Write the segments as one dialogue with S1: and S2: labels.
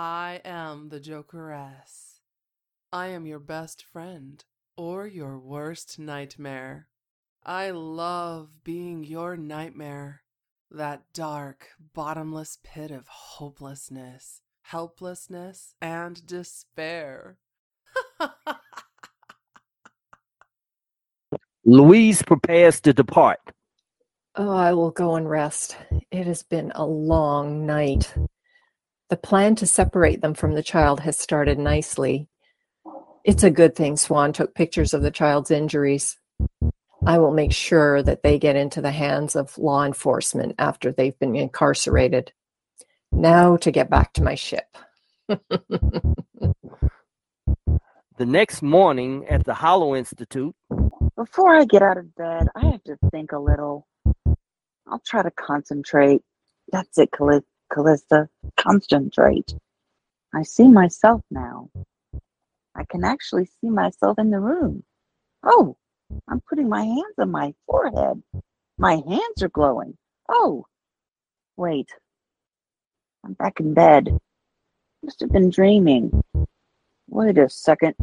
S1: I am the Jokeress. I am your best friend or your worst nightmare. I love being your nightmare, that dark, bottomless pit of hopelessness, helplessness, and despair.
S2: Louise prepares to depart.
S3: Oh, I will go and rest. It has been a long night. The plan to separate them from the child has started nicely. It's a good thing Swann took pictures of the child's injuries. I will make sure that they get into the hands of law enforcement after they've been incarcerated. Now to get back to my ship.
S2: The next morning at the Hollow Institute,
S4: Before I get out of bed, I have to think a little. I'll try to concentrate. That's it, Calli- Calista. Concentrate. I see myself now. I can actually see myself in the room. Oh, I'm putting my hands on my forehead. My hands are glowing. Oh, wait. I'm back in bed. Must have been dreaming. Wait a second.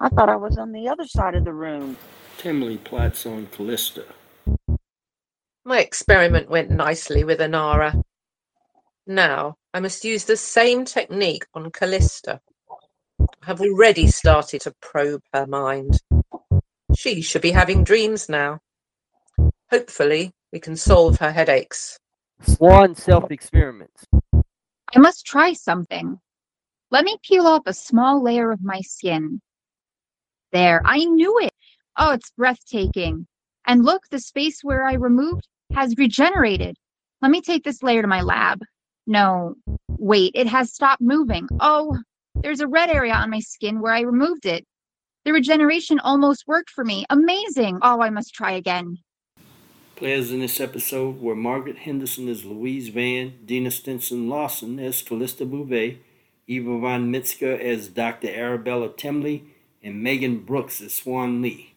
S4: I thought I was on the other side of the room.
S5: Timly plots on Calista.
S6: My experiment went nicely with Anara. Now I must use the same technique on Calista. I have already started to probe her mind. She should be having dreams now. Hopefully, we can solve her headaches.
S2: Swann self experiments.
S7: I must try something. Let me peel off a small layer of my skin. There, I knew it. Oh, it's breathtaking. And look, the space where I removed has regenerated. Let me take this layer to my lab. No, wait, it has stopped moving. Oh, there's a red area on my skin where I removed it. The regeneration almost worked for me. Amazing. Oh, I must try again.
S5: Players in this episode were Margaret Henderson as Louise Vann, Dina Stinson Lawson as Calista Bouvay, Eva Von Mitzska as Dr. Arabella Timly, and Meghan Brooks as Swann Lee.